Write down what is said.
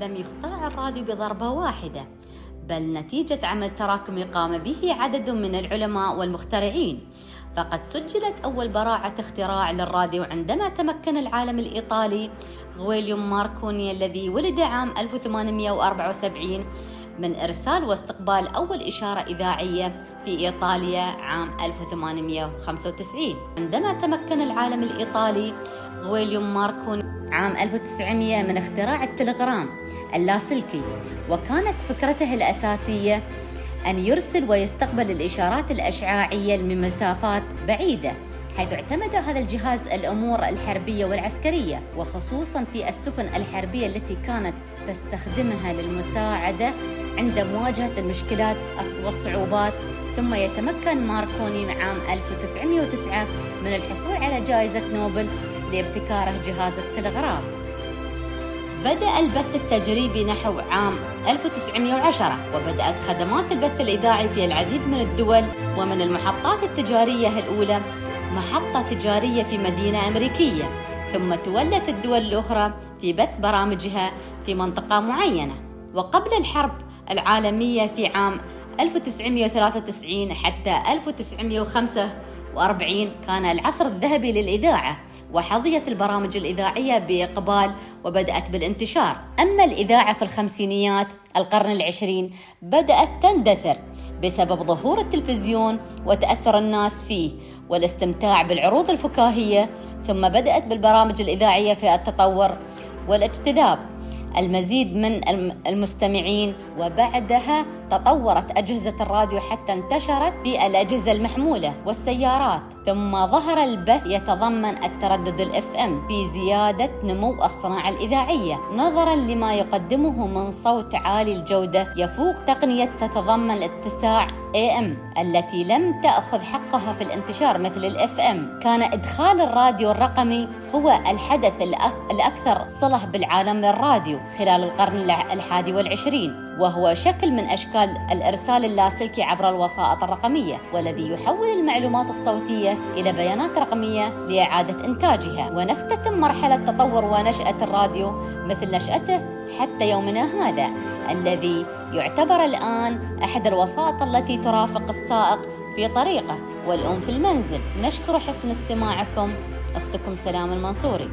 لم يخترع الراديو بضربة واحدة بل نتيجة عمل تراكمي قام به عدد من العلماء والمخترعين. فقد سجلت أول براعة اختراع للراديو عندما تمكن العالم الإيطالي غويليوم ماركوني الذي ولد عام 1874 من إرسال واستقبال أول إشارة إذاعية في إيطاليا عام 1895 عندما تمكن العالم الإيطالي غويليوم ماركوني عام 1900 من اختراع التلغرام اللاسلكي. وكانت فكرته الأساسية أن يرسل ويستقبل الإشارات الأشعاعية من مسافات بعيدة حيث اعتمد هذا الجهاز الأمور الحربية والعسكرية وخصوصا في السفن الحربية التي كانت تستخدمها للمساعدة عند مواجهة المشكلات والصعوبات. ثم يتمكن ماركوني عام 1909 من الحصول على جائزة نوبل لابتكاره جهاز التلغراف. بدأ البث التجريبي نحو عام 1910 وبدأت خدمات البث الإذاعي في العديد من الدول ومن المحطات التجارية الأولى محطة تجارية في مدينة أمريكية. ثم تولت الدول الأخرى في بث برامجها في منطقة معينة. وقبل الحرب العالمية في عام 1993 حتى 1945 كان العصر الذهبي للإذاعة وحظيت البرامج الإذاعية بإقبال وبدأت بالانتشار. أما الإذاعة في الخمسينيات القرن العشرين بدأت تندثر بسبب ظهور التلفزيون وتأثر الناس فيه والاستمتاع بالعروض الفكاهية ثم بدأت بالبرامج الإذاعية في التطور والاجتذاب. المزيد من المستمعين. وبعدها تطورت أجهزة الراديو حتى انتشرت بالأجهزة المحمولة والسيارات. ثم ظهر البث يتضمن التردد الإف إم في زيادة نمو الصناعة الإذاعية نظرا لما يقدمه من صوت عالي الجودة يفوق تقنية تتضمن اتساع AM التي لم تأخذ حقها في الانتشار مثل الإف إم. كان إدخال الراديو الرقمي هو الحدث الأكثر صلة بالعالم للراديو خلال القرن الحادي والعشرين. وهو شكل من أشكال الإرسال اللاسلكي عبر الوسائط الرقمية والذي يحول المعلومات الصوتية إلى بيانات رقمية لإعادة إنتاجها. ونفتتم مرحلة تطور ونشأة الراديو مثل نشأته حتى يومنا هذا الذي يعتبر الآن أحد الوسائط التي ترافق السائق في طريقه والأم في المنزل. نشكر حسن استماعكم. أختكم سلام المنصوري.